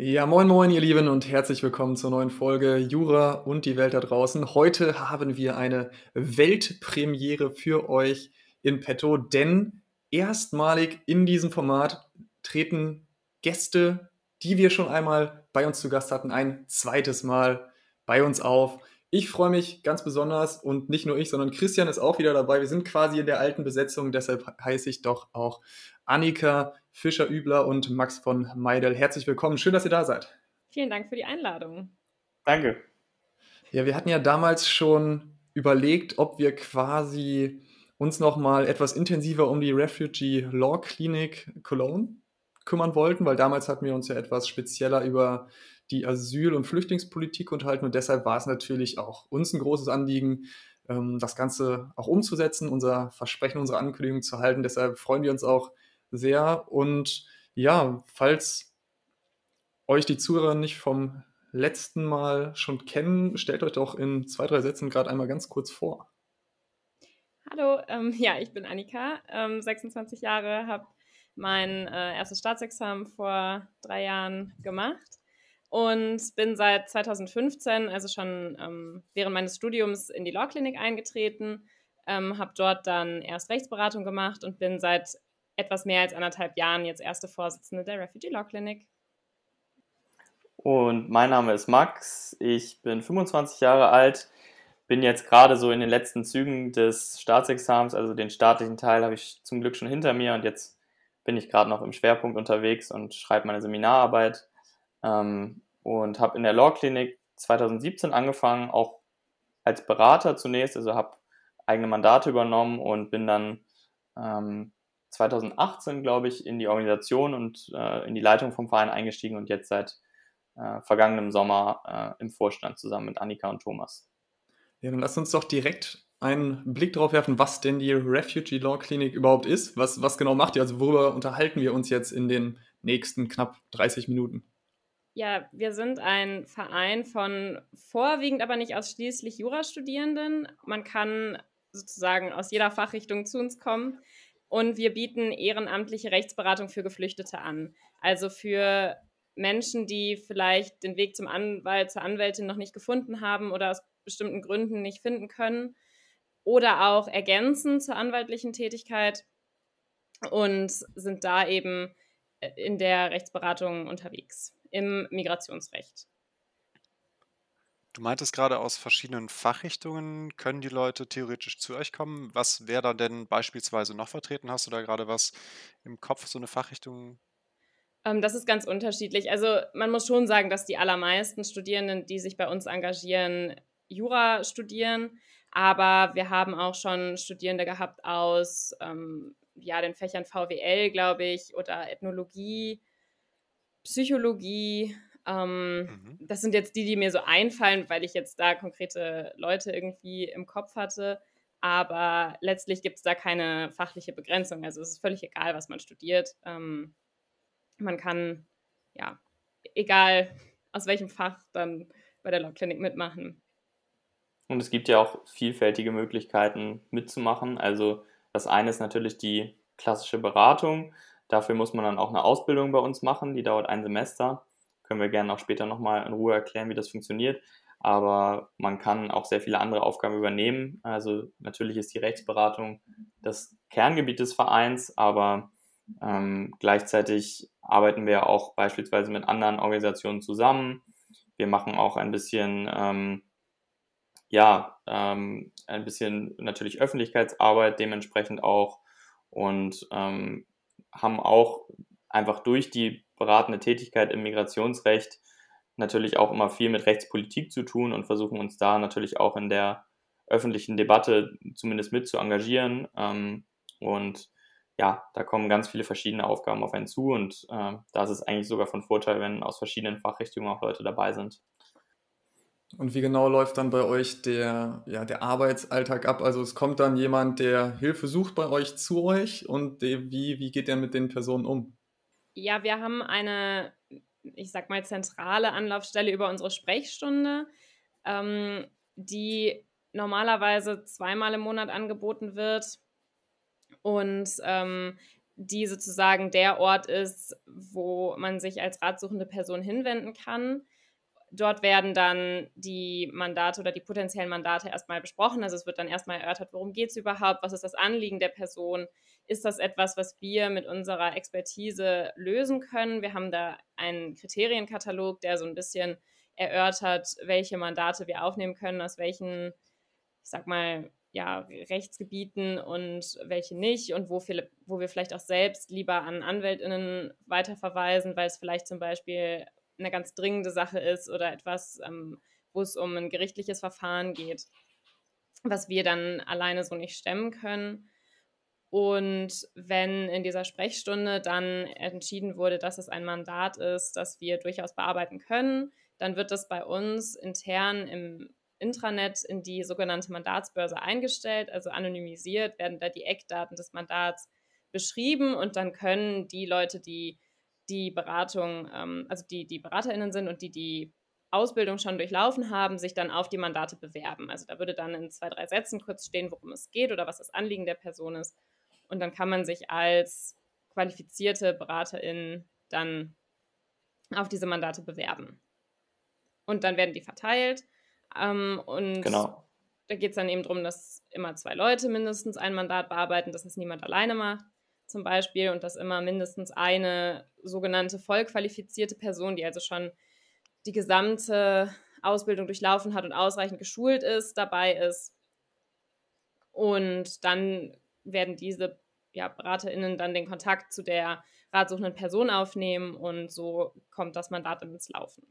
Ja, moin moin ihr Lieben und herzlich willkommen zur neuen Folge Jura und die Welt da draußen. Heute haben wir eine Weltpremiere für euch in petto, denn erstmalig in diesem Format treten Gäste, die wir schon einmal bei uns zu Gast hatten, ein zweites Mal bei uns auf. Ich freue mich ganz besonders und nicht nur ich, sondern Christian ist auch wieder dabei. Wir sind quasi in der alten Besetzung, deshalb heiße ich doch auch Annika Fischer-Übler und Max von Meidel. Herzlich willkommen. Schön, dass ihr da seid. Vielen Dank für die Einladung. Danke. Ja, wir hatten ja damals schon überlegt, ob wir quasi uns noch mal etwas intensiver um die Refugee Law Clinic Cologne kümmern wollten, weil damals hatten wir uns ja etwas spezieller über die Asyl- und Flüchtlingspolitik unterhalten und deshalb war es natürlich auch uns ein großes Anliegen, ähm, das Ganze auch umzusetzen, unser Versprechen, unsere Ankündigung zu halten. Deshalb freuen wir uns auch sehr. Und ja, falls euch die Zuhörer nicht vom letzten Mal schon kennen, stellt euch doch in zwei, drei Sätzen gerade einmal ganz kurz vor. Hallo, ähm, ja, ich bin Annika, ähm, 26 Jahre, habe mein äh, erstes Staatsexamen vor drei Jahren gemacht und bin seit 2015, also schon ähm, während meines Studiums, in die Law Clinic eingetreten, ähm, habe dort dann erst Rechtsberatung gemacht und bin seit etwas mehr als anderthalb Jahren jetzt erste Vorsitzende der Refugee Law Clinic. Und mein Name ist Max, ich bin 25 Jahre alt, bin jetzt gerade so in den letzten Zügen des Staatsexamens, also den staatlichen Teil habe ich zum Glück schon hinter mir und jetzt bin ich gerade noch im Schwerpunkt unterwegs und schreibe meine Seminararbeit ähm, und habe in der Law Clinic 2017 angefangen, auch als Berater zunächst, also habe eigene Mandate übernommen und bin dann ähm, 2018, glaube ich, in die Organisation und äh, in die Leitung vom Verein eingestiegen und jetzt seit äh, vergangenem Sommer äh, im Vorstand zusammen mit Annika und Thomas. Ja, dann lass uns doch direkt einen Blick darauf werfen, was denn die Refugee Law Clinic überhaupt ist. Was, was genau macht ihr? Also worüber unterhalten wir uns jetzt in den nächsten knapp 30 Minuten? Ja, wir sind ein Verein von vorwiegend, aber nicht ausschließlich Jurastudierenden. Man kann sozusagen aus jeder Fachrichtung zu uns kommen. Und wir bieten ehrenamtliche Rechtsberatung für Geflüchtete an. Also für Menschen, die vielleicht den Weg zum Anwalt, zur Anwältin noch nicht gefunden haben oder aus bestimmten Gründen nicht finden können. Oder auch ergänzend zur anwaltlichen Tätigkeit und sind da eben äh, in der Rechtsberatung unterwegs, im Migrationsrecht. Du meintest gerade aus verschiedenen Fachrichtungen können die Leute theoretisch zu euch kommen. Was wäre da denn beispielsweise noch vertreten? Hast du da gerade was im Kopf, so eine Fachrichtung? Ähm, das ist ganz unterschiedlich. Also man muss schon sagen, dass die allermeisten Studierenden, die sich bei uns engagieren, Jura studieren. Aber wir haben auch schon Studierende gehabt aus ähm, ja, den Fächern VWL, glaube ich, oder Ethnologie, Psychologie, ähm, mhm. Das sind jetzt die, die mir so einfallen, weil ich jetzt da konkrete Leute irgendwie im Kopf hatte. Aber letztlich gibt es da keine fachliche Begrenzung. Also es ist völlig egal, was man studiert. Ähm, man kann, ja, egal aus welchem Fach dann bei der Law-Klinik mitmachen. Und es gibt ja auch vielfältige Möglichkeiten mitzumachen. Also das eine ist natürlich die klassische Beratung. Dafür muss man dann auch eine Ausbildung bei uns machen, die dauert ein Semester können wir gerne auch später nochmal in Ruhe erklären, wie das funktioniert. Aber man kann auch sehr viele andere Aufgaben übernehmen. Also natürlich ist die Rechtsberatung das Kerngebiet des Vereins, aber ähm, gleichzeitig arbeiten wir auch beispielsweise mit anderen Organisationen zusammen. Wir machen auch ein bisschen, ähm, ja, ähm, ein bisschen natürlich Öffentlichkeitsarbeit dementsprechend auch und ähm, haben auch einfach durch die beratende Tätigkeit im Migrationsrecht natürlich auch immer viel mit Rechtspolitik zu tun und versuchen uns da natürlich auch in der öffentlichen Debatte zumindest mit zu engagieren. Ähm, und ja, da kommen ganz viele verschiedene Aufgaben auf einen zu und äh, da ist es eigentlich sogar von Vorteil, wenn aus verschiedenen Fachrichtungen auch Leute dabei sind. Und wie genau läuft dann bei euch der, ja, der Arbeitsalltag ab? Also es kommt dann jemand, der Hilfe sucht bei euch zu euch und der, wie, wie geht der mit den Personen um? Ja, wir haben eine, ich sag mal, zentrale Anlaufstelle über unsere Sprechstunde, ähm, die normalerweise zweimal im Monat angeboten wird und ähm, die sozusagen der Ort ist, wo man sich als ratsuchende Person hinwenden kann. Dort werden dann die Mandate oder die potenziellen Mandate erstmal besprochen. Also es wird dann erstmal erörtert, worum geht es überhaupt, was ist das Anliegen der Person, ist das etwas, was wir mit unserer Expertise lösen können. Wir haben da einen Kriterienkatalog, der so ein bisschen erörtert, welche Mandate wir aufnehmen können, aus welchen, ich sag mal, ja, Rechtsgebieten und welche nicht und wo, viele, wo wir vielleicht auch selbst lieber an AnwältInnen weiterverweisen, weil es vielleicht zum Beispiel eine ganz dringende Sache ist oder etwas, ähm, wo es um ein gerichtliches Verfahren geht, was wir dann alleine so nicht stemmen können. Und wenn in dieser Sprechstunde dann entschieden wurde, dass es ein Mandat ist, das wir durchaus bearbeiten können, dann wird das bei uns intern im Intranet in die sogenannte Mandatsbörse eingestellt, also anonymisiert werden da die Eckdaten des Mandats beschrieben und dann können die Leute, die die Beratung, ähm, also die, die BeraterInnen sind und die die Ausbildung schon durchlaufen haben, sich dann auf die Mandate bewerben. Also da würde dann in zwei, drei Sätzen kurz stehen, worum es geht oder was das Anliegen der Person ist. Und dann kann man sich als qualifizierte Beraterin dann auf diese Mandate bewerben. Und dann werden die verteilt. Ähm, und genau. da geht es dann eben darum, dass immer zwei Leute mindestens ein Mandat bearbeiten, dass es niemand alleine macht zum Beispiel und dass immer mindestens eine sogenannte vollqualifizierte Person, die also schon die gesamte Ausbildung durchlaufen hat und ausreichend geschult ist, dabei ist. Und dann werden diese ja, BeraterInnen dann den Kontakt zu der ratsuchenden Person aufnehmen und so kommt das Mandat ins Laufen.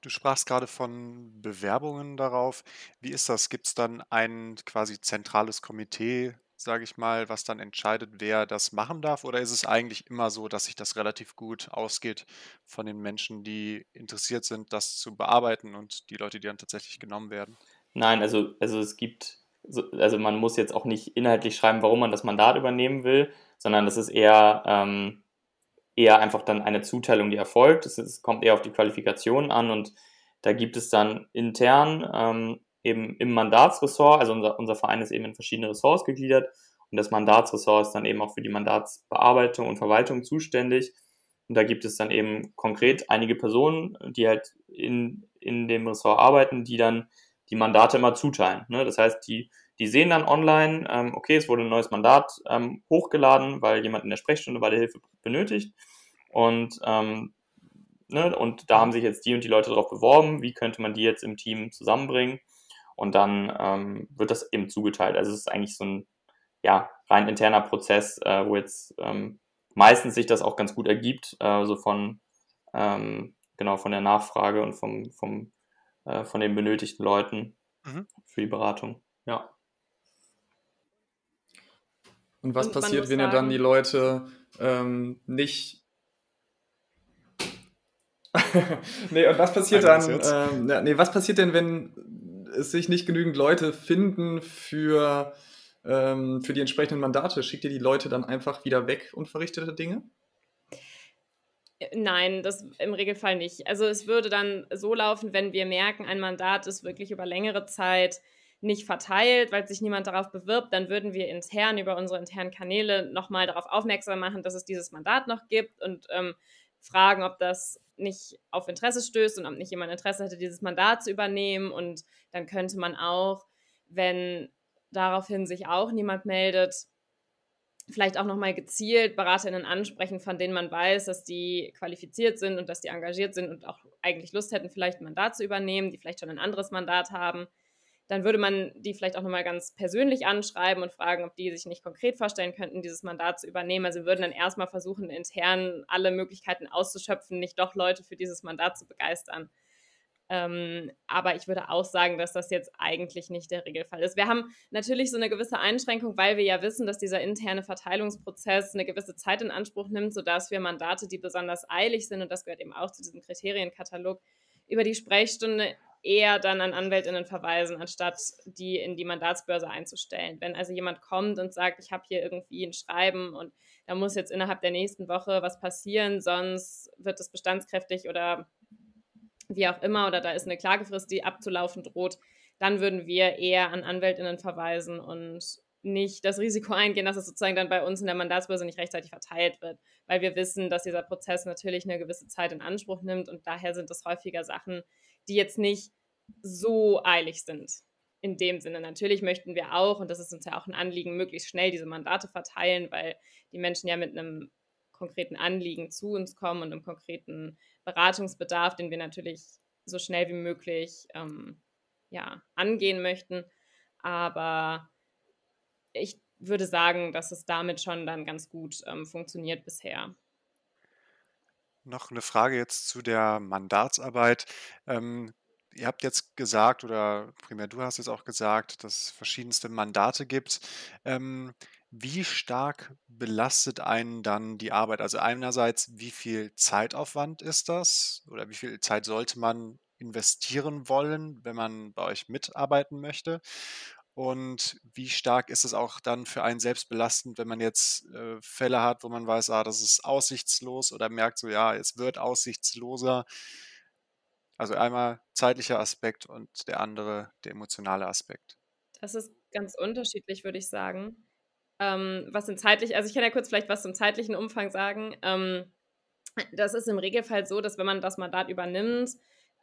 Du sprachst gerade von Bewerbungen darauf. Wie ist das? Gibt es dann ein quasi zentrales Komitee, sage ich mal, was dann entscheidet, wer das machen darf? Oder ist es eigentlich immer so, dass sich das relativ gut ausgeht von den Menschen, die interessiert sind, das zu bearbeiten und die Leute, die dann tatsächlich genommen werden? Nein, also, also es gibt, also man muss jetzt auch nicht inhaltlich schreiben, warum man das Mandat übernehmen will, sondern das ist eher, ähm, eher einfach dann eine Zuteilung, die erfolgt. Es kommt eher auf die Qualifikation an und da gibt es dann intern ähm, eben im Mandatsressort, also unser, unser Verein ist eben in verschiedene Ressorts gegliedert und das Mandatsressort ist dann eben auch für die Mandatsbearbeitung und Verwaltung zuständig. Und da gibt es dann eben konkret einige Personen, die halt in, in dem Ressort arbeiten, die dann die Mandate immer zuteilen. Ne? Das heißt, die, die sehen dann online, ähm, okay, es wurde ein neues Mandat ähm, hochgeladen, weil jemand in der Sprechstunde bei der Hilfe benötigt. Und, ähm, ne, und da haben sich jetzt die und die Leute darauf beworben, wie könnte man die jetzt im Team zusammenbringen. Und dann ähm, wird das eben zugeteilt. Also es ist eigentlich so ein ja, rein interner Prozess, äh, wo jetzt ähm, meistens sich das auch ganz gut ergibt, äh, so von ähm, genau von der Nachfrage und vom, vom äh, von den benötigten Leuten mhm. für die Beratung. Ja. Und was und passiert, wenn ihr dann die Leute ähm, nicht nee, und was passiert dann? Ähm, nee, was passiert denn, wenn es sich nicht genügend Leute finden für, ähm, für die entsprechenden Mandate, schickt ihr die Leute dann einfach wieder weg und verrichtet Dinge? Nein, das im Regelfall nicht. Also es würde dann so laufen, wenn wir merken, ein Mandat ist wirklich über längere Zeit nicht verteilt, weil sich niemand darauf bewirbt, dann würden wir intern über unsere internen Kanäle nochmal darauf aufmerksam machen, dass es dieses Mandat noch gibt und ähm, fragen, ob das nicht auf Interesse stößt und ob nicht jemand Interesse hätte, dieses Mandat zu übernehmen. Und dann könnte man auch, wenn daraufhin sich auch niemand meldet, vielleicht auch nochmal gezielt BeraterInnen ansprechen, von denen man weiß, dass die qualifiziert sind und dass die engagiert sind und auch eigentlich Lust hätten, vielleicht ein Mandat zu übernehmen, die vielleicht schon ein anderes Mandat haben dann würde man die vielleicht auch nochmal ganz persönlich anschreiben und fragen, ob die sich nicht konkret vorstellen könnten, dieses Mandat zu übernehmen. Also wir würden dann erstmal versuchen, intern alle Möglichkeiten auszuschöpfen, nicht doch Leute für dieses Mandat zu begeistern. Ähm, aber ich würde auch sagen, dass das jetzt eigentlich nicht der Regelfall ist. Wir haben natürlich so eine gewisse Einschränkung, weil wir ja wissen, dass dieser interne Verteilungsprozess eine gewisse Zeit in Anspruch nimmt, sodass wir Mandate, die besonders eilig sind, und das gehört eben auch zu diesem Kriterienkatalog, über die Sprechstunde eher dann an Anwältinnen verweisen, anstatt die in die Mandatsbörse einzustellen. Wenn also jemand kommt und sagt, ich habe hier irgendwie ein Schreiben und da muss jetzt innerhalb der nächsten Woche was passieren, sonst wird es bestandskräftig oder wie auch immer oder da ist eine Klagefrist, die abzulaufen droht, dann würden wir eher an Anwältinnen verweisen und nicht das Risiko eingehen, dass es sozusagen dann bei uns in der Mandatsbörse nicht rechtzeitig verteilt wird, weil wir wissen, dass dieser Prozess natürlich eine gewisse Zeit in Anspruch nimmt und daher sind das häufiger Sachen, die jetzt nicht so eilig sind. In dem Sinne, natürlich möchten wir auch, und das ist uns ja auch ein Anliegen, möglichst schnell diese Mandate verteilen, weil die Menschen ja mit einem konkreten Anliegen zu uns kommen und einem konkreten Beratungsbedarf, den wir natürlich so schnell wie möglich ähm, ja, angehen möchten. Aber ich würde sagen, dass es damit schon dann ganz gut ähm, funktioniert bisher. Noch eine Frage jetzt zu der Mandatsarbeit. Ähm, ihr habt jetzt gesagt, oder primär du hast jetzt auch gesagt, dass es verschiedenste Mandate gibt. Ähm, wie stark belastet einen dann die Arbeit? Also einerseits, wie viel Zeitaufwand ist das oder wie viel Zeit sollte man investieren wollen, wenn man bei euch mitarbeiten möchte? Und wie stark ist es auch dann für einen selbst belastend, wenn man jetzt äh, Fälle hat, wo man weiß, ah, das ist aussichtslos oder merkt so, ja, es wird aussichtsloser. Also einmal zeitlicher Aspekt und der andere der emotionale Aspekt. Das ist ganz unterschiedlich, würde ich sagen. Ähm, was im zeitlich, also ich kann ja kurz vielleicht was zum zeitlichen Umfang sagen. Ähm, das ist im Regelfall so, dass wenn man das Mandat übernimmt,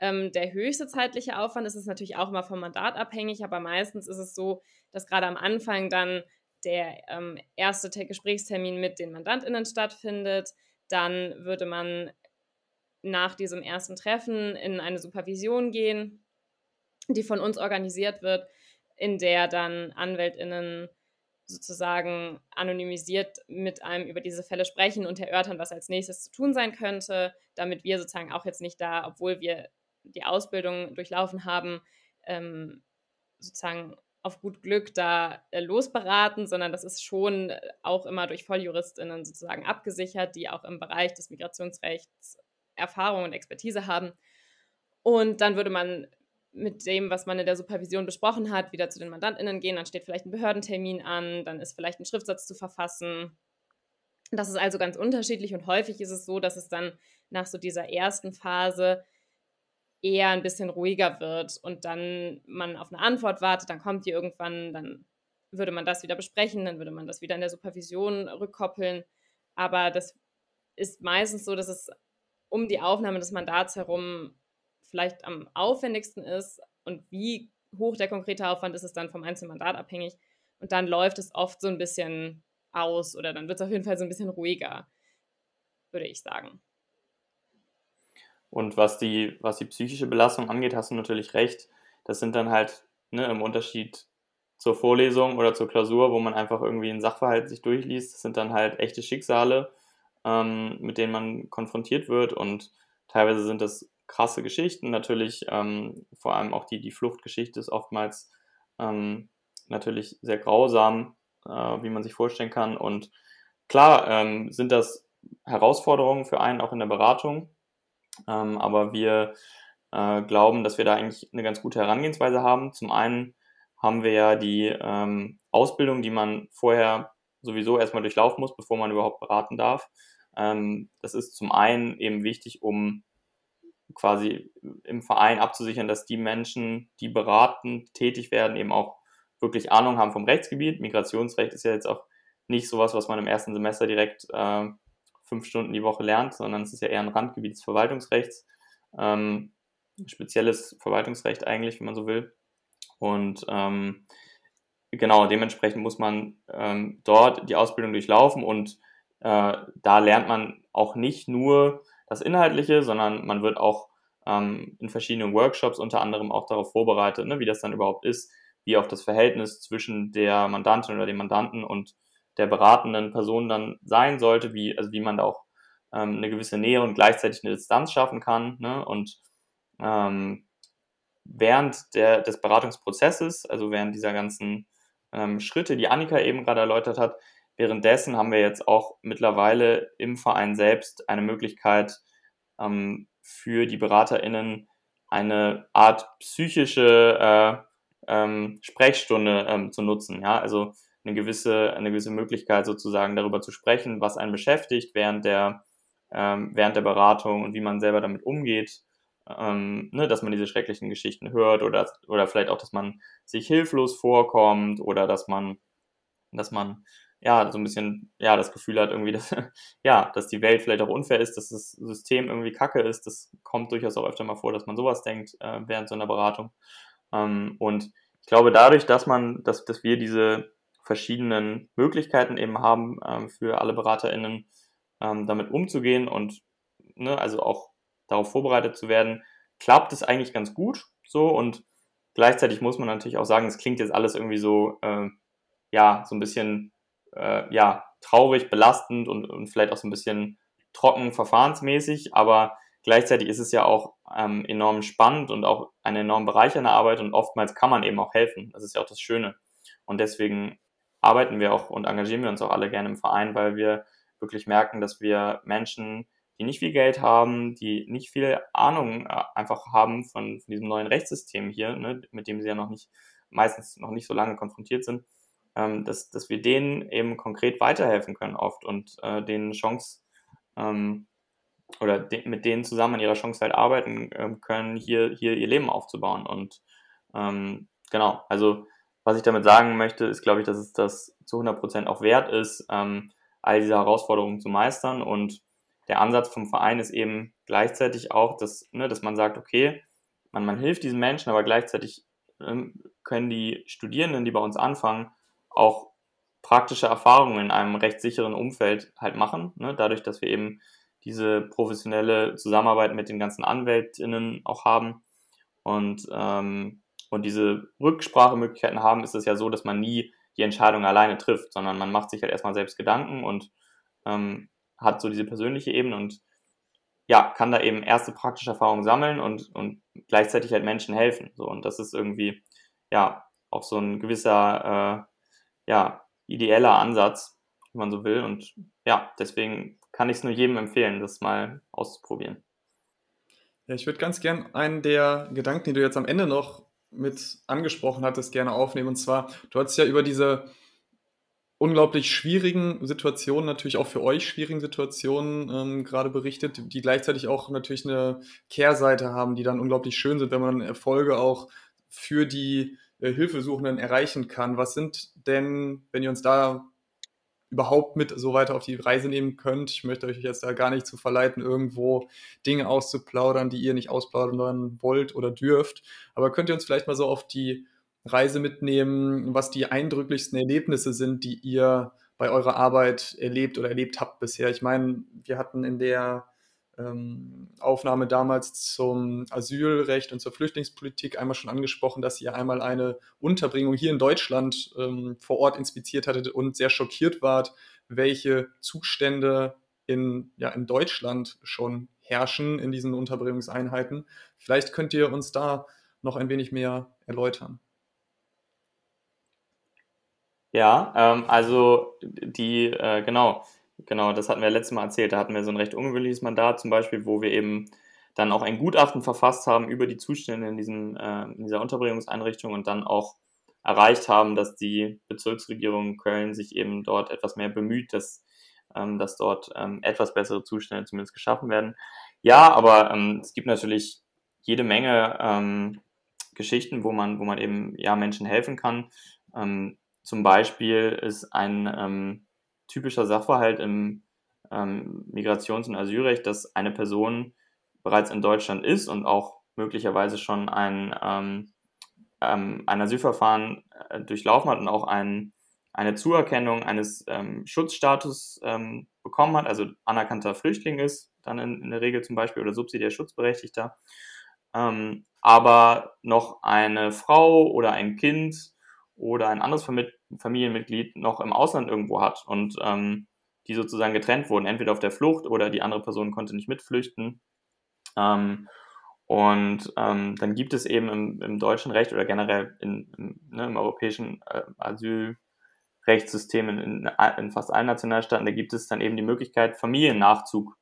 ähm, der höchste zeitliche Aufwand ist es natürlich auch immer vom Mandat abhängig, aber meistens ist es so, dass gerade am Anfang dann der ähm, erste Gesprächstermin mit den MandantInnen stattfindet. Dann würde man nach diesem ersten Treffen in eine Supervision gehen, die von uns organisiert wird, in der dann AnwältInnen sozusagen anonymisiert mit einem über diese Fälle sprechen und erörtern, was als nächstes zu tun sein könnte, damit wir sozusagen auch jetzt nicht da, obwohl wir die Ausbildung durchlaufen haben, ähm, sozusagen auf gut Glück da äh, losberaten, sondern das ist schon auch immer durch VolljuristInnen sozusagen abgesichert, die auch im Bereich des Migrationsrechts Erfahrung und Expertise haben. Und dann würde man mit dem, was man in der Supervision besprochen hat, wieder zu den MandantInnen gehen. Dann steht vielleicht ein Behördentermin an, dann ist vielleicht ein Schriftsatz zu verfassen. Das ist also ganz unterschiedlich und häufig ist es so, dass es dann nach so dieser ersten Phase eher ein bisschen ruhiger wird und dann man auf eine Antwort wartet, dann kommt die irgendwann, dann würde man das wieder besprechen, dann würde man das wieder in der Supervision rückkoppeln. Aber das ist meistens so, dass es um die Aufnahme des Mandats herum vielleicht am aufwendigsten ist und wie hoch der konkrete Aufwand ist, ist dann vom einzelnen Mandat abhängig. Und dann läuft es oft so ein bisschen aus oder dann wird es auf jeden Fall so ein bisschen ruhiger, würde ich sagen. Und was die, was die psychische Belastung angeht, hast du natürlich recht. Das sind dann halt ne, im Unterschied zur Vorlesung oder zur Klausur, wo man einfach irgendwie einen Sachverhalt sich durchliest, das sind dann halt echte Schicksale, ähm, mit denen man konfrontiert wird und teilweise sind das krasse Geschichten. Natürlich, ähm, vor allem auch die, die Fluchtgeschichte ist oftmals ähm, natürlich sehr grausam, äh, wie man sich vorstellen kann. Und klar ähm, sind das Herausforderungen für einen auch in der Beratung, ähm, aber wir äh, glauben, dass wir da eigentlich eine ganz gute Herangehensweise haben. Zum einen haben wir ja die ähm, Ausbildung, die man vorher sowieso erstmal durchlaufen muss, bevor man überhaupt beraten darf. Ähm, das ist zum einen eben wichtig, um quasi im Verein abzusichern, dass die Menschen, die beratend tätig werden, eben auch wirklich Ahnung haben vom Rechtsgebiet. Migrationsrecht ist ja jetzt auch nicht sowas, was man im ersten Semester direkt äh, fünf Stunden die Woche lernt, sondern es ist ja eher ein Randgebiet des Verwaltungsrechts, ähm, spezielles Verwaltungsrecht eigentlich, wenn man so will. Und ähm, genau, dementsprechend muss man ähm, dort die Ausbildung durchlaufen und äh, da lernt man auch nicht nur das Inhaltliche, sondern man wird auch ähm, in verschiedenen Workshops unter anderem auch darauf vorbereitet, ne, wie das dann überhaupt ist, wie auch das Verhältnis zwischen der Mandantin oder dem Mandanten und der beratenden Person dann sein sollte, wie, also wie man da auch ähm, eine gewisse Nähe und gleichzeitig eine Distanz schaffen kann. Ne? Und ähm, während der, des Beratungsprozesses, also während dieser ganzen ähm, Schritte, die Annika eben gerade erläutert hat, währenddessen haben wir jetzt auch mittlerweile im Verein selbst eine Möglichkeit ähm, für die BeraterInnen eine Art psychische äh, ähm, Sprechstunde ähm, zu nutzen. Ja, also eine gewisse, eine gewisse Möglichkeit sozusagen darüber zu sprechen, was einen beschäftigt während der, ähm, während der Beratung und wie man selber damit umgeht, ähm, ne, dass man diese schrecklichen Geschichten hört oder, oder vielleicht auch, dass man sich hilflos vorkommt oder dass man dass man ja so ein bisschen ja das Gefühl hat irgendwie, dass ja, dass die Welt vielleicht auch unfair ist, dass das System irgendwie Kacke ist. Das kommt durchaus auch öfter mal vor, dass man sowas denkt äh, während so einer Beratung. Ähm, und ich glaube, dadurch, dass man, dass, dass wir diese verschiedenen Möglichkeiten eben haben, ähm, für alle BeraterInnen ähm, damit umzugehen und ne, also auch darauf vorbereitet zu werden, klappt es eigentlich ganz gut so und gleichzeitig muss man natürlich auch sagen, es klingt jetzt alles irgendwie so, äh, ja, so ein bisschen, äh, ja, traurig, belastend und, und vielleicht auch so ein bisschen trocken, verfahrensmäßig, aber gleichzeitig ist es ja auch ähm, enorm spannend und auch eine enorm bereichernde Arbeit und oftmals kann man eben auch helfen. Das ist ja auch das Schöne. Und deswegen arbeiten wir auch und engagieren wir uns auch alle gerne im Verein, weil wir wirklich merken, dass wir Menschen, die nicht viel Geld haben, die nicht viel Ahnung äh, einfach haben von, von diesem neuen Rechtssystem hier, ne, mit dem sie ja noch nicht, meistens noch nicht so lange konfrontiert sind, ähm, dass, dass wir denen eben konkret weiterhelfen können oft und äh, denen Chance ähm, oder de mit denen zusammen an ihrer Chance halt arbeiten ähm, können, hier, hier ihr Leben aufzubauen. Und ähm, genau, also was ich damit sagen möchte, ist, glaube ich, dass es das zu 100 Prozent auch wert ist, ähm, all diese Herausforderungen zu meistern. Und der Ansatz vom Verein ist eben gleichzeitig auch, dass, ne, dass man sagt, okay, man, man hilft diesen Menschen, aber gleichzeitig ähm, können die Studierenden, die bei uns anfangen, auch praktische Erfahrungen in einem recht sicheren Umfeld halt machen, ne, dadurch, dass wir eben diese professionelle Zusammenarbeit mit den ganzen AnwältInnen auch haben. Und ähm, und diese Rücksprachemöglichkeiten haben, ist es ja so, dass man nie die Entscheidung alleine trifft, sondern man macht sich halt erstmal selbst Gedanken und ähm, hat so diese persönliche Ebene und ja, kann da eben erste praktische Erfahrungen sammeln und, und gleichzeitig halt Menschen helfen. So, und das ist irgendwie, ja, auch so ein gewisser, äh, ja, ideeller Ansatz, wenn man so will. Und ja, deswegen kann ich es nur jedem empfehlen, das mal auszuprobieren. Ja, ich würde ganz gern einen der Gedanken, die du jetzt am Ende noch mit angesprochen hattest, gerne aufnehmen. Und zwar, du hast ja über diese unglaublich schwierigen Situationen, natürlich auch für euch schwierigen Situationen ähm, gerade berichtet, die gleichzeitig auch natürlich eine Kehrseite haben, die dann unglaublich schön sind, wenn man Erfolge auch für die äh, Hilfesuchenden erreichen kann. Was sind denn, wenn ihr uns da überhaupt mit so weiter auf die Reise nehmen könnt. Ich möchte euch jetzt da gar nicht zu verleiten, irgendwo Dinge auszuplaudern, die ihr nicht ausplaudern wollt oder dürft. Aber könnt ihr uns vielleicht mal so auf die Reise mitnehmen, was die eindrücklichsten Erlebnisse sind, die ihr bei eurer Arbeit erlebt oder erlebt habt bisher? Ich meine, wir hatten in der Aufnahme damals zum Asylrecht und zur Flüchtlingspolitik einmal schon angesprochen, dass ihr einmal eine Unterbringung hier in Deutschland ähm, vor Ort inspiziert hattet und sehr schockiert wart, welche Zustände in, ja, in Deutschland schon herrschen in diesen Unterbringungseinheiten. Vielleicht könnt ihr uns da noch ein wenig mehr erläutern. Ja, ähm, also die, äh, genau, Genau, das hatten wir letztes Mal erzählt. Da hatten wir so ein recht ungewöhnliches Mandat zum Beispiel, wo wir eben dann auch ein Gutachten verfasst haben über die Zustände in, diesem, äh, in dieser Unterbringungseinrichtung und dann auch erreicht haben, dass die Bezirksregierung Köln sich eben dort etwas mehr bemüht, dass, ähm, dass dort ähm, etwas bessere Zustände zumindest geschaffen werden. Ja, aber ähm, es gibt natürlich jede Menge ähm, Geschichten, wo man, wo man eben ja Menschen helfen kann. Ähm, zum Beispiel ist ein ähm, typischer Sachverhalt im ähm, Migrations- und Asylrecht, dass eine Person bereits in Deutschland ist und auch möglicherweise schon ein, ähm, ähm, ein Asylverfahren äh, durchlaufen hat und auch ein, eine Zuerkennung eines ähm, Schutzstatus ähm, bekommen hat, also anerkannter Flüchtling ist, dann in, in der Regel zum Beispiel oder subsidiär Schutzberechtigter, ähm, aber noch eine Frau oder ein Kind oder ein anderes Familienmitglied noch im Ausland irgendwo hat und ähm, die sozusagen getrennt wurden, entweder auf der Flucht oder die andere Person konnte nicht mitflüchten. Ähm, und ähm, dann gibt es eben im, im, deutschen Recht oder generell in, in, ne, im europäischen äh, Asylrechtssystem in, in, fast allen Nationalstaaten, da gibt es dann eben die Möglichkeit, Familiennachzug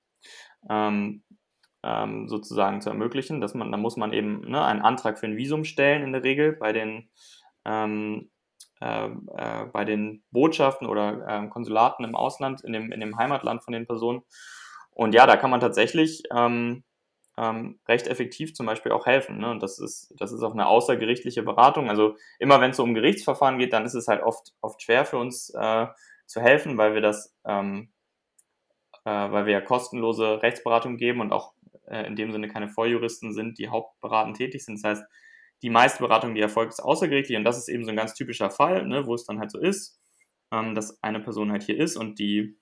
ähm, ähm, sozusagen zu ermöglichen. Dass man, da muss man eben ne, einen Antrag für ein Visum stellen in der Regel bei den ähm, äh, äh, bei den Botschaften oder äh, Konsulaten im Ausland, in dem, in dem Heimatland von den Personen. Und ja, da kann man tatsächlich ähm, ähm, recht effektiv zum Beispiel auch helfen. Ne? Und das ist, das ist auch eine außergerichtliche Beratung. Also immer wenn es so um Gerichtsverfahren geht, dann ist es halt oft, oft schwer für uns äh, zu helfen, weil wir das, ähm, äh, weil wir ja kostenlose Rechtsberatung geben und auch äh, in dem Sinne keine Vorjuristen sind, die hauptberatend tätig sind. Das heißt, die meiste Beratung, die erfolgt, ist außergerichtlich. Und das ist eben so ein ganz typischer Fall, ne, wo es dann halt so ist, ähm, dass eine Person halt hier ist und die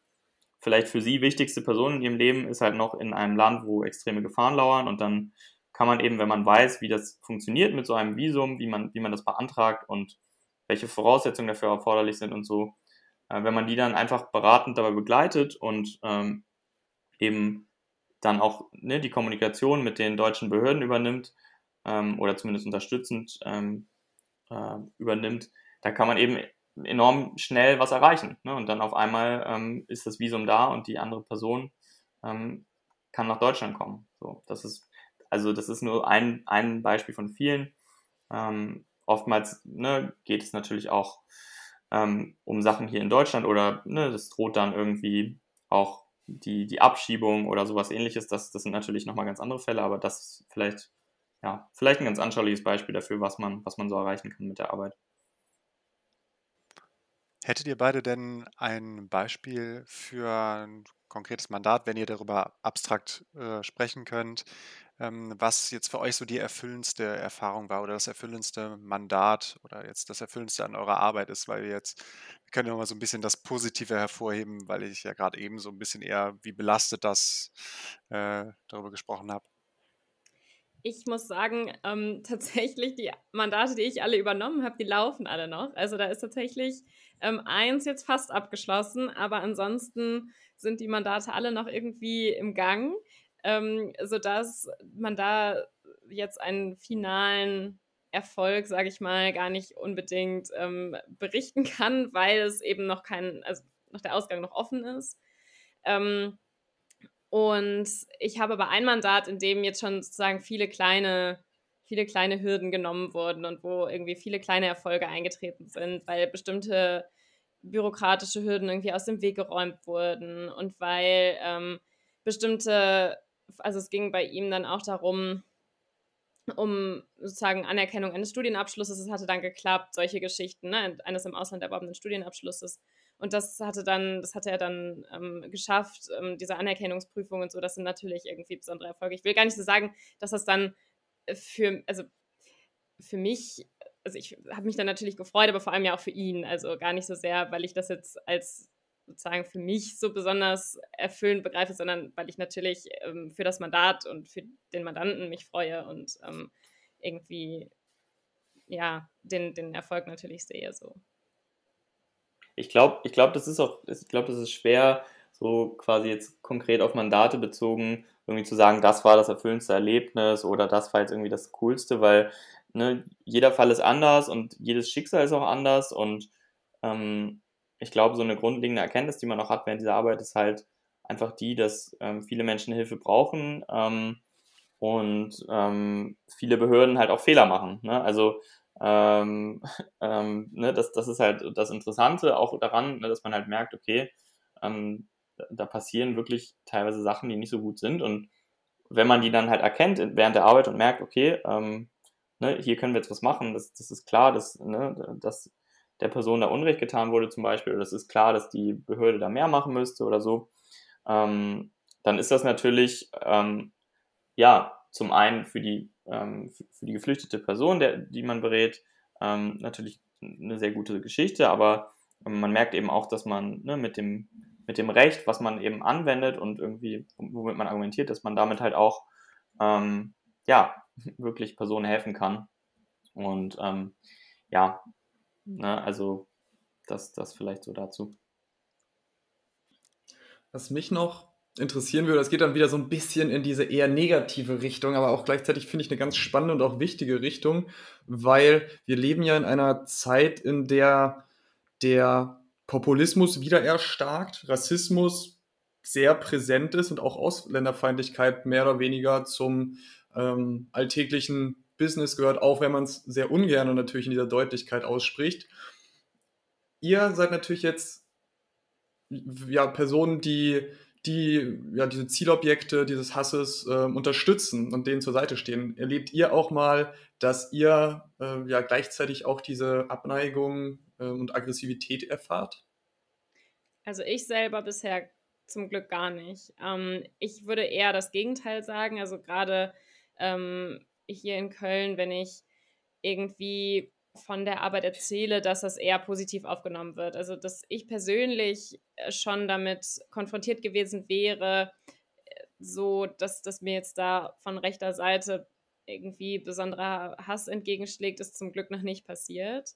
vielleicht für sie wichtigste Person in ihrem Leben ist halt noch in einem Land, wo extreme Gefahren lauern. Und dann kann man eben, wenn man weiß, wie das funktioniert mit so einem Visum, wie man, wie man das beantragt und welche Voraussetzungen dafür erforderlich sind und so, äh, wenn man die dann einfach beratend dabei begleitet und ähm, eben dann auch ne, die Kommunikation mit den deutschen Behörden übernimmt ähm, oder zumindest unterstützend ähm, äh, übernimmt, da kann man eben enorm schnell was erreichen. Ne? Und dann auf einmal ähm, ist das Visum da und die andere Person ähm, kann nach Deutschland kommen. So, das ist, also das ist nur ein, ein Beispiel von vielen. Ähm, oftmals ne, geht es natürlich auch ähm, um Sachen hier in Deutschland oder ne, das droht dann irgendwie auch die, die Abschiebung oder sowas ähnliches. Das, das sind natürlich nochmal ganz andere Fälle, aber das vielleicht, ja, vielleicht ein ganz anschauliches Beispiel dafür, was man, was man so erreichen kann mit der Arbeit. Hättet ihr beide denn ein Beispiel für ein konkretes Mandat, wenn ihr darüber abstrakt äh, sprechen könnt, ähm, was jetzt für euch so die erfüllendste Erfahrung war oder das erfüllendste Mandat oder jetzt das erfüllendste an eurer Arbeit ist, weil wir jetzt, wir können ja mal so ein bisschen das Positive hervorheben, weil ich ja gerade eben so ein bisschen eher, wie belastet das äh, darüber gesprochen habe. Ich muss sagen, ähm, tatsächlich die Mandate, die ich alle übernommen habe, die laufen alle noch. Also da ist tatsächlich ähm, eins jetzt fast abgeschlossen, aber ansonsten sind die Mandate alle noch irgendwie im Gang, ähm, sodass man da jetzt einen finalen Erfolg, sage ich mal, gar nicht unbedingt ähm, berichten kann, weil es eben noch kein, also noch der Ausgang noch offen ist. Ähm, und ich habe aber ein Mandat, in dem jetzt schon sozusagen viele kleine viele kleine Hürden genommen wurden und wo irgendwie viele kleine Erfolge eingetreten sind, weil bestimmte bürokratische Hürden irgendwie aus dem Weg geräumt wurden und weil ähm, bestimmte, also es ging bei ihm dann auch darum, um sozusagen Anerkennung eines Studienabschlusses, es hatte dann geklappt, solche Geschichten, ne, eines im Ausland erworbenen Studienabschlusses. Und das hatte dann, das hatte er dann ähm, geschafft, ähm, diese Anerkennungsprüfung und so, das sind natürlich irgendwie besondere Erfolge. Ich will gar nicht so sagen, dass das dann für, also für mich, also ich habe mich dann natürlich gefreut, aber vor allem ja auch für ihn. Also gar nicht so sehr, weil ich das jetzt als sozusagen für mich so besonders erfüllend begreife, sondern weil ich natürlich ähm, für das Mandat und für den Mandanten mich freue und ähm, irgendwie ja den, den Erfolg natürlich sehe so. Ich glaube, ich glaube, das ist auch, ich glaube, das ist schwer, so quasi jetzt konkret auf Mandate bezogen, irgendwie zu sagen, das war das erfüllendste Erlebnis oder das war jetzt irgendwie das Coolste, weil ne, jeder Fall ist anders und jedes Schicksal ist auch anders und ähm, ich glaube, so eine grundlegende Erkenntnis, die man auch hat während dieser Arbeit, ist halt einfach die, dass ähm, viele Menschen Hilfe brauchen ähm, und ähm, viele Behörden halt auch Fehler machen. Ne? Also ähm, ähm, ne, das, das ist halt das Interessante auch daran, ne, dass man halt merkt, okay, ähm, da passieren wirklich teilweise Sachen, die nicht so gut sind. Und wenn man die dann halt erkennt während der Arbeit und merkt, okay, ähm, ne, hier können wir jetzt was machen, das, das ist klar, dass, ne, dass der Person da Unrecht getan wurde zum Beispiel, oder es ist klar, dass die Behörde da mehr machen müsste oder so, ähm, dann ist das natürlich, ähm, ja, zum einen für die, ähm, für die geflüchtete Person, der, die man berät, ähm, natürlich eine sehr gute Geschichte, aber man merkt eben auch, dass man ne, mit dem mit dem Recht, was man eben anwendet und irgendwie, womit man argumentiert, dass man damit halt auch, ähm, ja, wirklich Personen helfen kann. Und ähm, ja, ne, also das, das vielleicht so dazu. Was mich noch interessieren würde, das geht dann wieder so ein bisschen in diese eher negative Richtung, aber auch gleichzeitig finde ich eine ganz spannende und auch wichtige Richtung, weil wir leben ja in einer Zeit, in der der Populismus wieder erstarkt, Rassismus sehr präsent ist und auch Ausländerfeindlichkeit mehr oder weniger zum ähm, alltäglichen Business gehört, auch wenn man es sehr ungern und natürlich in dieser Deutlichkeit ausspricht. Ihr seid natürlich jetzt ja, Personen, die, die ja diese Zielobjekte dieses Hasses äh, unterstützen und denen zur Seite stehen. Erlebt ihr auch mal, dass ihr äh, ja gleichzeitig auch diese Abneigung äh, und Aggressivität erfahrt? Also ich selber bisher zum Glück gar nicht. Ähm, ich würde eher das Gegenteil sagen. Also gerade ähm, hier in Köln, wenn ich irgendwie von der Arbeit erzähle, dass das eher positiv aufgenommen wird. Also, dass ich persönlich äh, schon damit konfrontiert gewesen wäre, äh, so dass, dass mir jetzt da von rechter Seite irgendwie besonderer Hass entgegenschlägt, ist zum Glück noch nicht passiert.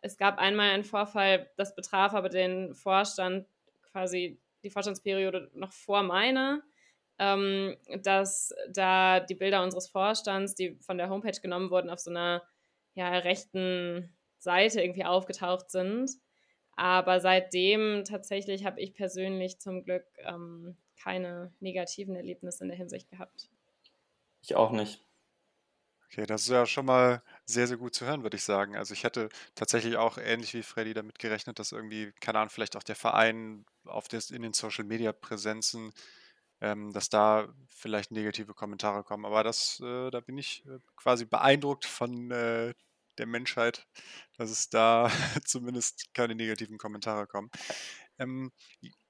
Es gab einmal einen Vorfall, das betraf aber den Vorstand, quasi die Vorstandsperiode noch vor meiner, ähm, dass da die Bilder unseres Vorstands, die von der Homepage genommen wurden, auf so einer ja, rechten Seite irgendwie aufgetaucht sind. Aber seitdem tatsächlich habe ich persönlich zum Glück ähm, keine negativen Erlebnisse in der Hinsicht gehabt. Ich auch nicht. Okay, das ist ja schon mal sehr, sehr gut zu hören, würde ich sagen. Also ich hätte tatsächlich auch ähnlich wie Freddy damit gerechnet, dass irgendwie, keine Ahnung, vielleicht auch der Verein auf des, in den Social Media Präsenzen, ähm, dass da vielleicht negative Kommentare kommen. Aber das, äh, da bin ich äh, quasi beeindruckt von äh, der Menschheit, dass es da zumindest keine negativen Kommentare kommen. Ähm,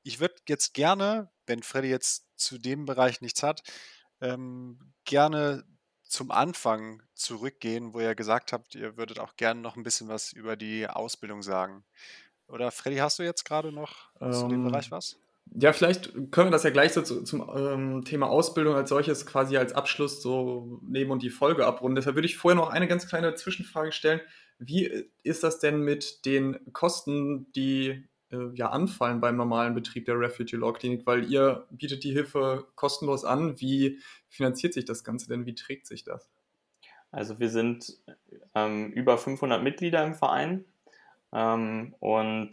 ich würde jetzt gerne, wenn Freddy jetzt zu dem Bereich nichts hat, ähm, gerne zum Anfang zurückgehen, wo ihr gesagt habt, ihr würdet auch gerne noch ein bisschen was über die Ausbildung sagen. Oder Freddy, hast du jetzt gerade noch ähm, zu dem Bereich ähm, was? Ja, vielleicht können wir das ja gleich so zu, zum ähm, Thema Ausbildung als solches quasi als Abschluss so nehmen und die Folge abrunden. Deshalb würde ich vorher noch eine ganz kleine Zwischenfrage stellen. Wie ist das denn mit den Kosten, die äh, ja anfallen beim normalen Betrieb der Refugee Law Klinik? Weil ihr bietet die Hilfe kostenlos an. Wie finanziert sich das Ganze denn? Wie trägt sich das? Also wir sind ähm, über 500 Mitglieder im Verein ähm, und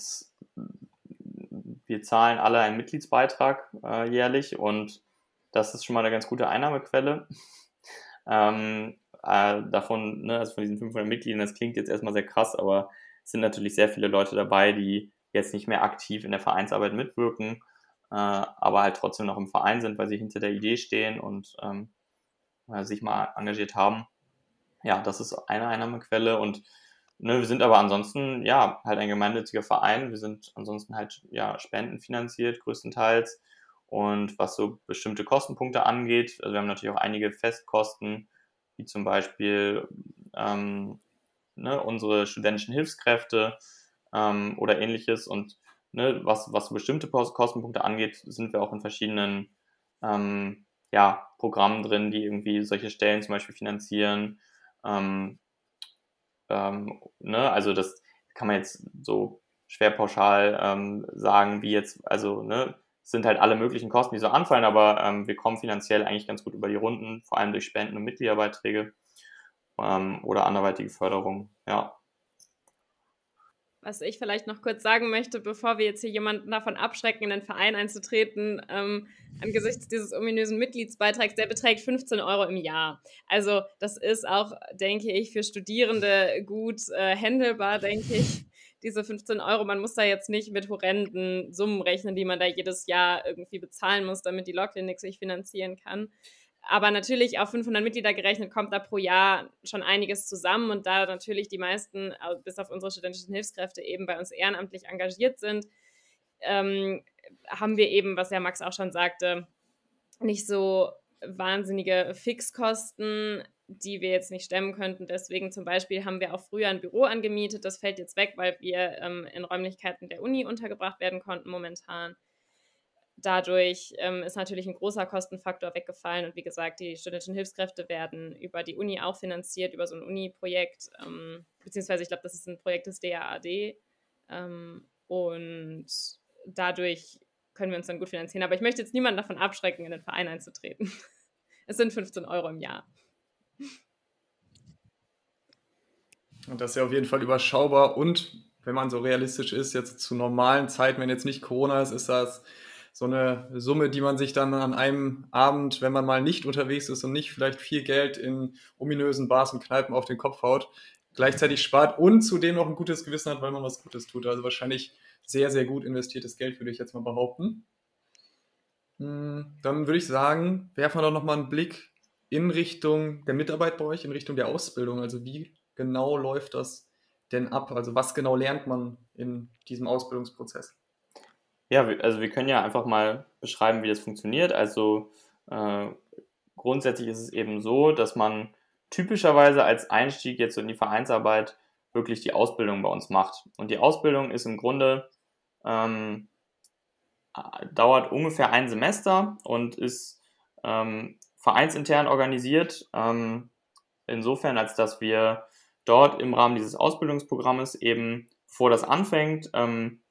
wir zahlen alle einen Mitgliedsbeitrag äh, jährlich und das ist schon mal eine ganz gute Einnahmequelle. ähm, äh, davon, ne, also von diesen 500 Mitgliedern, das klingt jetzt erstmal sehr krass, aber es sind natürlich sehr viele Leute dabei, die jetzt nicht mehr aktiv in der Vereinsarbeit mitwirken, äh, aber halt trotzdem noch im Verein sind, weil sie hinter der Idee stehen und ähm, äh, sich mal engagiert haben. Ja, das ist eine Einnahmequelle und Ne, wir sind aber ansonsten, ja, halt ein gemeinnütziger Verein. Wir sind ansonsten halt, ja, spendenfinanziert größtenteils. Und was so bestimmte Kostenpunkte angeht, also wir haben natürlich auch einige Festkosten, wie zum Beispiel ähm, ne, unsere studentischen Hilfskräfte ähm, oder ähnliches. Und ne, was, was bestimmte Kostenpunkte angeht, sind wir auch in verschiedenen ähm, ja, Programmen drin, die irgendwie solche Stellen zum Beispiel finanzieren. Ähm, ähm, ne? Also das kann man jetzt so schwer pauschal ähm, sagen, wie jetzt, also ne, sind halt alle möglichen Kosten, die so anfallen, aber ähm, wir kommen finanziell eigentlich ganz gut über die Runden, vor allem durch Spenden und Mitgliederbeiträge ähm, oder anderweitige Förderung, ja. Was ich vielleicht noch kurz sagen möchte, bevor wir jetzt hier jemanden davon abschrecken, in den Verein einzutreten, ähm, angesichts dieses ominösen Mitgliedsbeitrags, der beträgt 15 Euro im Jahr. Also das ist auch, denke ich, für Studierende gut äh, handelbar, denke ich. Diese 15 Euro, man muss da jetzt nicht mit horrenden Summen rechnen, die man da jedes Jahr irgendwie bezahlen muss, damit die Law Clinic sich finanzieren kann. Aber natürlich auf 500 Mitglieder gerechnet kommt da pro Jahr schon einiges zusammen und da natürlich die meisten, bis auf unsere studentischen Hilfskräfte, eben bei uns ehrenamtlich engagiert sind, ähm, haben wir eben, was ja Max auch schon sagte, nicht so wahnsinnige Fixkosten, die wir jetzt nicht stemmen könnten. Deswegen zum Beispiel haben wir auch früher ein Büro angemietet. Das fällt jetzt weg, weil wir ähm, in Räumlichkeiten der Uni untergebracht werden konnten momentan dadurch ähm, ist natürlich ein großer Kostenfaktor weggefallen. Und wie gesagt, die studentischen Hilfskräfte werden über die Uni auch finanziert, über so ein Uni-Projekt, ähm, beziehungsweise ich glaube, das ist ein Projekt des DAAD. Ähm, und dadurch können wir uns dann gut finanzieren. Aber ich möchte jetzt niemanden davon abschrecken, in den Verein einzutreten. es sind 15 Euro im Jahr. Und das ist ja auf jeden Fall überschaubar und wenn man so realistisch ist, jetzt zu normalen Zeiten, wenn jetzt nicht Corona ist, ist das so eine Summe, die man sich dann an einem Abend, wenn man mal nicht unterwegs ist und nicht vielleicht viel Geld in ominösen Bars und Kneipen auf den Kopf haut, gleichzeitig spart und zudem noch ein gutes Gewissen hat, weil man was Gutes tut. Also wahrscheinlich sehr, sehr gut investiertes Geld, würde ich jetzt mal behaupten. Hm, dann würde ich sagen, werfen wir doch nochmal einen Blick in Richtung der Mitarbeit bei euch, in Richtung der Ausbildung. Also wie genau läuft das denn ab? Also was genau lernt man in diesem Ausbildungsprozess? Ja, also wir können ja einfach mal beschreiben, wie das funktioniert. Also äh, grundsätzlich ist es eben so, dass man typischerweise als Einstieg jetzt in die Vereinsarbeit wirklich die Ausbildung bei uns macht. Und die Ausbildung ist im Grunde, ähm, dauert ungefähr ein Semester und ist ähm, vereinsintern organisiert. Ähm, insofern, als dass wir dort im Rahmen dieses Ausbildungsprogrammes eben, bevor das anfängt, ähm,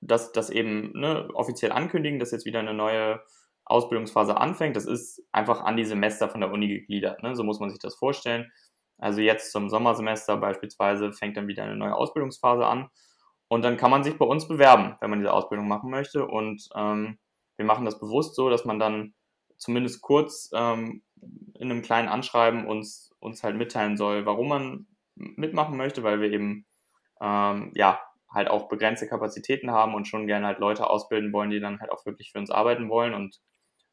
das, das eben ne, offiziell ankündigen, dass jetzt wieder eine neue Ausbildungsphase anfängt. Das ist einfach an die Semester von der Uni gegliedert. Ne? So muss man sich das vorstellen. Also jetzt zum Sommersemester beispielsweise fängt dann wieder eine neue Ausbildungsphase an. Und dann kann man sich bei uns bewerben, wenn man diese Ausbildung machen möchte. Und ähm, wir machen das bewusst so, dass man dann zumindest kurz ähm, in einem kleinen Anschreiben uns, uns halt mitteilen soll, warum man mitmachen möchte, weil wir eben ähm, ja halt auch begrenzte Kapazitäten haben und schon gerne halt Leute ausbilden wollen, die dann halt auch wirklich für uns arbeiten wollen. Und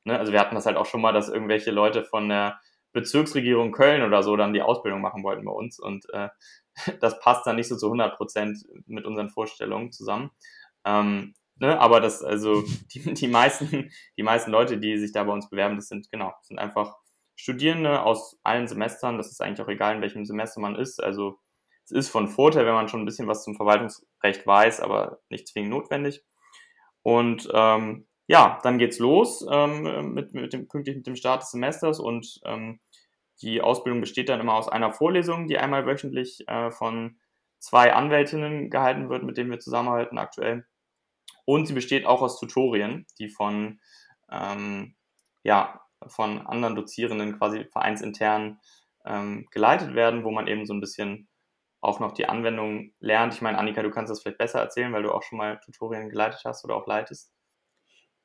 ne, also wir hatten das halt auch schon mal, dass irgendwelche Leute von der Bezirksregierung Köln oder so dann die Ausbildung machen wollten bei uns. Und äh, das passt dann nicht so zu 100 Prozent mit unseren Vorstellungen zusammen. Ähm, ne, aber das, also die, die, meisten, die meisten Leute, die sich da bei uns bewerben, das sind genau, sind einfach Studierende aus allen Semestern. Das ist eigentlich auch egal, in welchem Semester man ist. Also es ist von Vorteil, wenn man schon ein bisschen was zum Verwaltungsrecht weiß, aber nicht zwingend notwendig. Und ähm, ja, dann geht's los ähm, mit, mit dem, pünktlich mit dem Start des Semesters und ähm, die Ausbildung besteht dann immer aus einer Vorlesung, die einmal wöchentlich äh, von zwei Anwältinnen gehalten wird, mit denen wir zusammenarbeiten aktuell. Und sie besteht auch aus Tutorien, die von, ähm, ja, von anderen Dozierenden quasi vereinsintern ähm, geleitet werden, wo man eben so ein bisschen auch noch die Anwendung lernt. Ich meine, Annika, du kannst das vielleicht besser erzählen, weil du auch schon mal Tutorien geleitet hast oder auch leitest.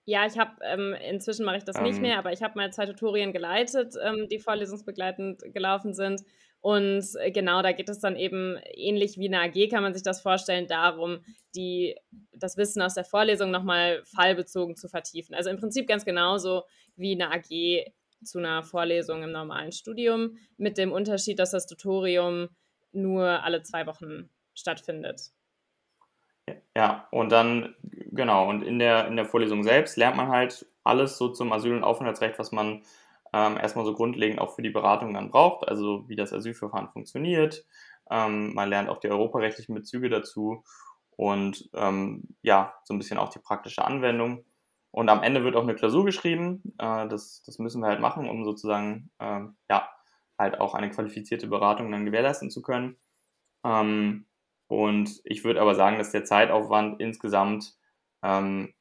Ja, ich habe, ähm, inzwischen mache ich das ähm, nicht mehr, aber ich habe mal zwei Tutorien geleitet, ähm, die vorlesungsbegleitend gelaufen sind. Und äh, genau, da geht es dann eben ähnlich wie eine AG, kann man sich das vorstellen, darum, die, das Wissen aus der Vorlesung nochmal fallbezogen zu vertiefen. Also im Prinzip ganz genauso wie eine AG zu einer Vorlesung im normalen Studium, mit dem Unterschied, dass das Tutorium nur alle zwei Wochen stattfindet. Ja, und dann, genau, und in der, in der Vorlesung selbst lernt man halt alles so zum Asyl- und Aufenthaltsrecht, was man ähm, erstmal so grundlegend auch für die Beratung dann braucht, also wie das Asylverfahren funktioniert. Ähm, man lernt auch die europarechtlichen Bezüge dazu und ähm, ja, so ein bisschen auch die praktische Anwendung. Und am Ende wird auch eine Klausur geschrieben. Äh, das, das müssen wir halt machen, um sozusagen ähm, ja, halt auch eine qualifizierte Beratung dann gewährleisten zu können. Ähm, und ich würde aber sagen, dass der Zeitaufwand insgesamt ähm,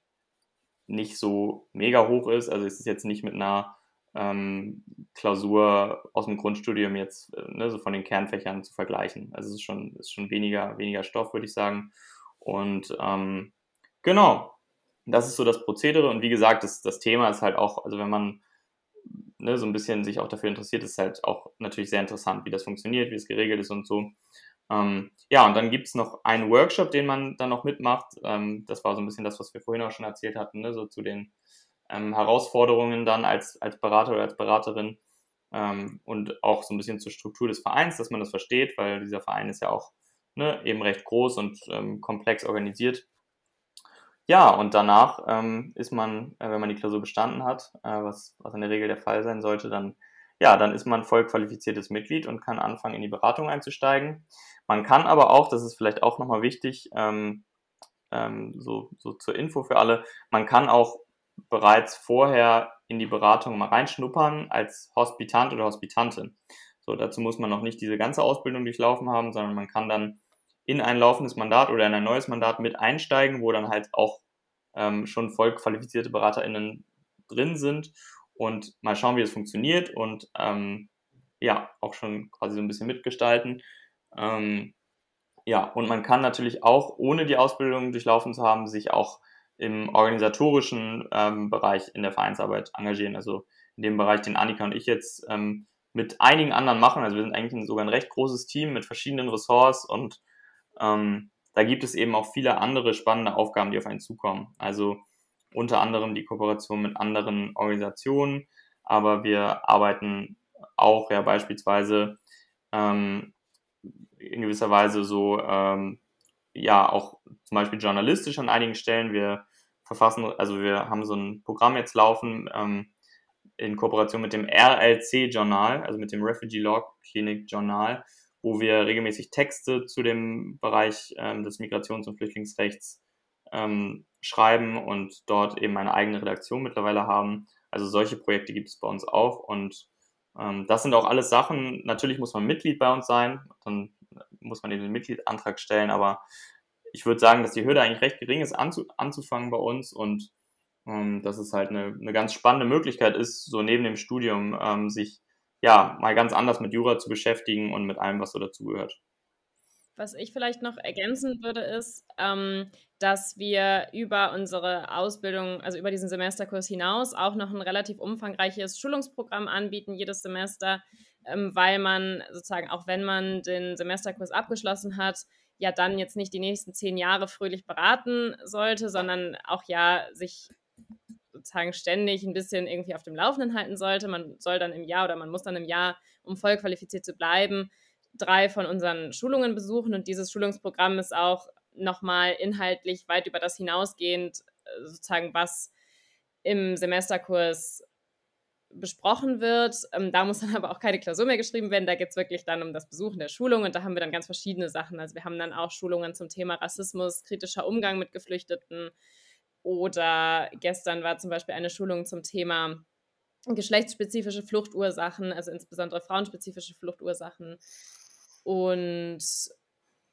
nicht so mega hoch ist. Also es ist jetzt nicht mit einer ähm, Klausur aus dem Grundstudium jetzt äh, ne, so von den Kernfächern zu vergleichen. Also es ist schon, ist schon weniger, weniger Stoff, würde ich sagen. Und ähm, genau, das ist so das Prozedere. Und wie gesagt, das, das Thema ist halt auch, also wenn man ne, so ein bisschen sich auch dafür interessiert, ist halt auch natürlich sehr interessant, wie das funktioniert, wie es geregelt ist und so. Ähm, ja, und dann gibt es noch einen Workshop, den man dann noch mitmacht. Ähm, das war so ein bisschen das, was wir vorhin auch schon erzählt hatten, ne, so zu den ähm, Herausforderungen dann als, als Berater oder als Beraterin ähm, und auch so ein bisschen zur Struktur des Vereins, dass man das versteht, weil dieser Verein ist ja auch ne, eben recht groß und ähm, komplex organisiert. Ja, und danach ähm, ist man, äh, wenn man die Klausur bestanden hat, äh, was, was in der Regel der Fall sein sollte, dann, ja, dann ist man voll qualifiziertes Mitglied und kann anfangen, in die Beratung einzusteigen. Man kann aber auch, das ist vielleicht auch nochmal wichtig, ähm, ähm, so, so zur Info für alle, man kann auch bereits vorher in die Beratung mal reinschnuppern als Hospitant oder Hospitantin. So, dazu muss man noch nicht diese ganze Ausbildung durchlaufen haben, sondern man kann dann in ein laufendes Mandat oder in ein neues Mandat mit einsteigen, wo dann halt auch ähm, schon voll qualifizierte BeraterInnen drin sind und mal schauen, wie das funktioniert und ähm, ja, auch schon quasi so ein bisschen mitgestalten. Ähm, ja, und man kann natürlich auch, ohne die Ausbildung durchlaufen zu haben, sich auch im organisatorischen ähm, Bereich in der Vereinsarbeit engagieren. Also in dem Bereich, den Annika und ich jetzt ähm, mit einigen anderen machen. Also wir sind eigentlich sogar ein recht großes Team mit verschiedenen Ressorts und ähm, da gibt es eben auch viele andere spannende Aufgaben, die auf einen zukommen. Also unter anderem die Kooperation mit anderen Organisationen, aber wir arbeiten auch ja beispielsweise ähm, in gewisser Weise so ähm, ja auch zum Beispiel journalistisch an einigen Stellen. Wir verfassen, also wir haben so ein Programm jetzt laufen ähm, in Kooperation mit dem RLC-Journal, also mit dem Refugee Law Clinic Journal, wo wir regelmäßig Texte zu dem Bereich ähm, des Migrations- und Flüchtlingsrechts ähm, schreiben und dort eben eine eigene Redaktion mittlerweile haben. Also solche Projekte gibt es bei uns auch und ähm, das sind auch alles Sachen, natürlich muss man Mitglied bei uns sein, dann muss man eben den Mitgliedsantrag stellen, aber ich würde sagen, dass die Hürde eigentlich recht gering ist, anzu anzufangen bei uns und ähm, dass es halt eine, eine ganz spannende Möglichkeit ist, so neben dem Studium ähm, sich ja mal ganz anders mit Jura zu beschäftigen und mit allem, was so dazugehört. Was ich vielleicht noch ergänzen würde, ist, ähm, dass wir über unsere Ausbildung, also über diesen Semesterkurs hinaus, auch noch ein relativ umfangreiches Schulungsprogramm anbieten, jedes Semester, ähm, weil man sozusagen, auch wenn man den Semesterkurs abgeschlossen hat, ja dann jetzt nicht die nächsten zehn Jahre fröhlich beraten sollte, sondern auch ja sich sozusagen ständig ein bisschen irgendwie auf dem Laufenden halten sollte. Man soll dann im Jahr oder man muss dann im Jahr, um voll qualifiziert zu bleiben, drei von unseren Schulungen besuchen und dieses Schulungsprogramm ist auch nochmal inhaltlich weit über das hinausgehend, äh, sozusagen, was im Semesterkurs besprochen wird. Ähm, da muss dann aber auch keine Klausur mehr geschrieben werden. Da geht es wirklich dann um das Besuchen der Schulung und da haben wir dann ganz verschiedene Sachen. Also wir haben dann auch Schulungen zum Thema Rassismus, kritischer Umgang mit Geflüchteten oder gestern war zum Beispiel eine Schulung zum Thema geschlechtsspezifische Fluchtursachen, also insbesondere frauenspezifische Fluchtursachen. Und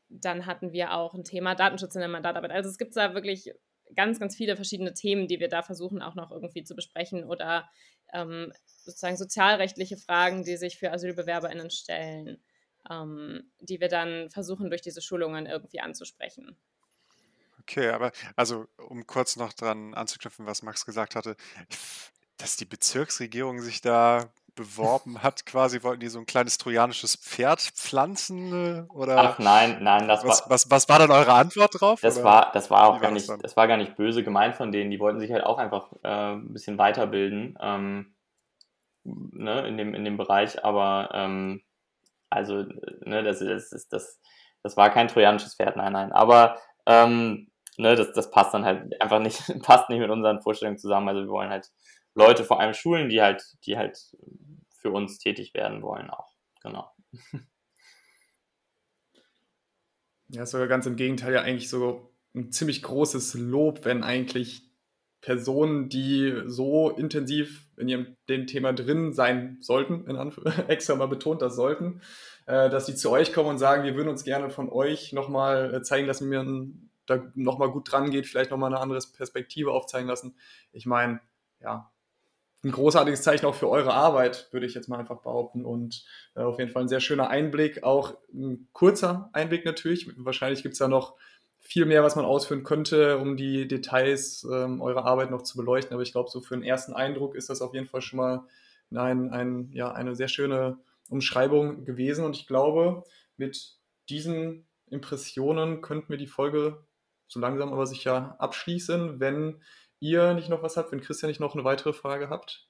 dann hatten wir auch ein Thema Datenschutz in der Mandatarbeit. Also es gibt da wirklich ganz, ganz viele verschiedene Themen, die wir da versuchen auch noch irgendwie zu besprechen oder ähm, sozusagen sozialrechtliche Fragen, die sich für AsylbewerberInnen stellen, ähm, die wir dann versuchen durch diese Schulungen irgendwie anzusprechen. Okay, aber also um kurz noch dran anzuknüpfen, was Max gesagt hatte, dass die Bezirksregierung sich da beworben hat, quasi wollten die so ein kleines trojanisches Pferd pflanzen äh, oder? Ach nein, nein, das was, war. Was, was war dann eure Antwort drauf? Das war, das war auch gar nicht, das war gar nicht böse gemeint von denen. Die wollten sich halt auch einfach äh, ein bisschen weiterbilden ähm, ne, in dem in dem Bereich, aber ähm, also ne, das, das, das, das, das war kein trojanisches Pferd, nein, nein. Aber ähm, ne, das, das passt dann halt einfach nicht, passt nicht mit unseren Vorstellungen zusammen. Also wir wollen halt Leute vor allem schulen, die halt, die halt für uns tätig werden wollen auch. Genau. Ja, ist sogar ganz im Gegenteil ja eigentlich so ein ziemlich großes Lob, wenn eigentlich Personen, die so intensiv in ihrem dem Thema drin sein sollten, in extra mal betont das sollten, äh, dass sie zu euch kommen und sagen, wir würden uns gerne von euch nochmal äh, zeigen lassen, wie man da nochmal gut dran geht, vielleicht nochmal eine andere Perspektive aufzeigen lassen. Ich meine, ja, ein großartiges Zeichen auch für eure Arbeit, würde ich jetzt mal einfach behaupten. Und äh, auf jeden Fall ein sehr schöner Einblick, auch ein kurzer Einblick natürlich. Wahrscheinlich gibt es da noch viel mehr, was man ausführen könnte, um die Details ähm, eurer Arbeit noch zu beleuchten. Aber ich glaube, so für einen ersten Eindruck ist das auf jeden Fall schon mal ein, ein, ja, eine sehr schöne Umschreibung gewesen. Und ich glaube, mit diesen Impressionen könnten wir die Folge so langsam aber sicher abschließen, wenn ihr nicht noch was habt, wenn Christian nicht noch eine weitere Frage habt.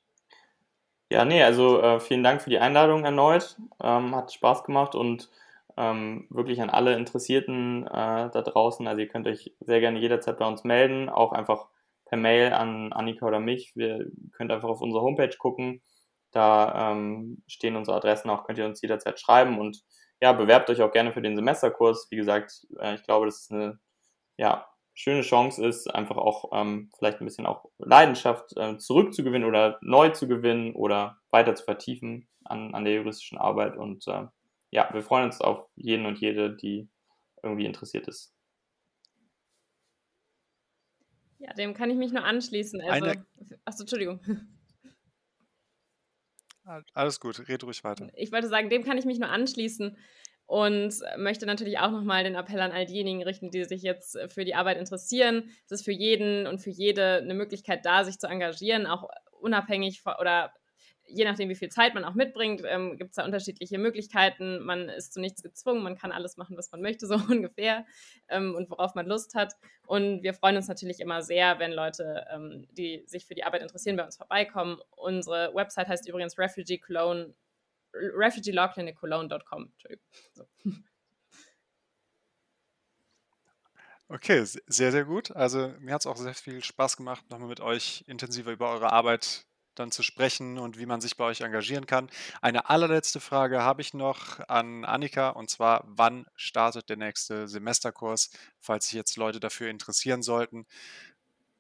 Ja, nee, also äh, vielen Dank für die Einladung erneut. Ähm, hat Spaß gemacht und ähm, wirklich an alle Interessierten äh, da draußen. Also ihr könnt euch sehr gerne jederzeit bei uns melden, auch einfach per Mail an Annika oder mich. Wir könnt einfach auf unsere Homepage gucken. Da ähm, stehen unsere Adressen auch, könnt ihr uns jederzeit schreiben und ja, bewerbt euch auch gerne für den Semesterkurs. Wie gesagt, äh, ich glaube, das ist eine ja, schöne Chance ist, einfach auch ähm, vielleicht ein bisschen auch Leidenschaft äh, zurückzugewinnen oder neu zu gewinnen oder weiter zu vertiefen an, an der juristischen Arbeit. Und äh, ja, wir freuen uns auf jeden und jede, die irgendwie interessiert ist. Ja, dem kann ich mich nur anschließen. Also, Eine... Achso, Entschuldigung. Alles gut, red ruhig weiter. Ich wollte sagen, dem kann ich mich nur anschließen und möchte natürlich auch nochmal den Appell an all diejenigen richten, die sich jetzt äh, für die Arbeit interessieren. Es ist für jeden und für jede eine Möglichkeit da, sich zu engagieren, auch unabhängig von, oder je nachdem, wie viel Zeit man auch mitbringt, ähm, gibt es da unterschiedliche Möglichkeiten. Man ist zu nichts gezwungen, man kann alles machen, was man möchte, so ungefähr, ähm, und worauf man Lust hat. Und wir freuen uns natürlich immer sehr, wenn Leute, ähm, die sich für die Arbeit interessieren, bei uns vorbeikommen. Unsere Website heißt übrigens Refugee Cologne, Refugee Law Clinic Cologne.com. So. Okay, sehr, sehr gut. Also mir hat es auch sehr viel Spaß gemacht, nochmal mit euch intensiver über eure Arbeit dann zu sprechen und wie man sich bei euch engagieren kann. Eine allerletzte Frage habe ich noch an Annika und zwar, wann startet der nächste Semesterkurs, falls sich jetzt Leute dafür interessieren sollten?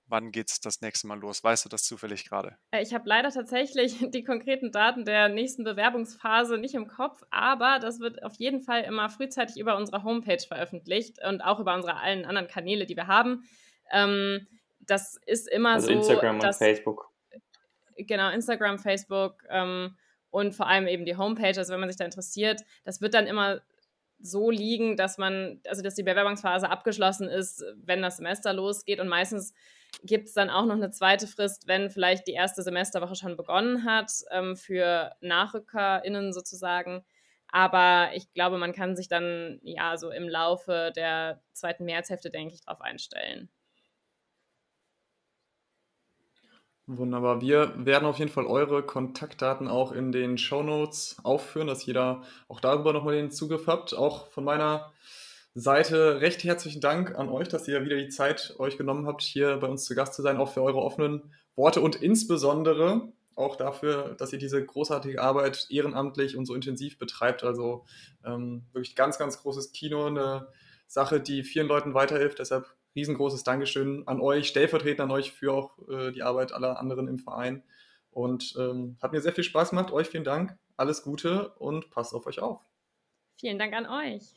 Wann geht es das nächste Mal los? Weißt du das zufällig gerade? Äh, ich habe leider tatsächlich die konkreten Daten der nächsten Bewerbungsphase nicht im Kopf, aber das wird auf jeden Fall immer frühzeitig über unsere Homepage veröffentlicht und auch über unsere allen anderen Kanäle, die wir haben. Ähm, das ist immer also so. Instagram und Facebook genau, Instagram, Facebook ähm, und vor allem eben die Homepage. Also wenn man sich da interessiert, das wird dann immer so liegen, dass man, also dass die Bewerbungsphase abgeschlossen ist, wenn das Semester losgeht. Und meistens gibt es dann auch noch eine zweite Frist, wenn vielleicht die erste Semesterwoche schon begonnen hat, ähm, für NachrückerInnen sozusagen. Aber ich glaube, man kann sich dann ja so im Laufe der zweiten Märzhälfte, denke ich, darauf einstellen. Wunderbar. Wir werden auf jeden Fall eure Kontaktdaten auch in den Show Notes aufführen, dass jeder auch darüber nochmal den Zugriff habt. Auch von meiner Seite recht herzlichen Dank an euch, dass ihr wieder die Zeit euch genommen habt, hier bei uns zu Gast zu sein, auch für eure offenen Worte und insbesondere auch dafür, dass ihr diese großartige Arbeit ehrenamtlich und so intensiv betreibt. Also ähm, wirklich ganz, ganz großes Kino, eine Sache, die vielen Leuten weiterhilft. Deshalb riesengroßes Dankeschön an euch, stellvertretend an euch für auch äh, die Arbeit aller anderen im Verein. Und ähm, hat mir sehr viel Spaß gemacht. Euch vielen Dank, alles Gute und passt auf euch auf. Vielen Dank an euch.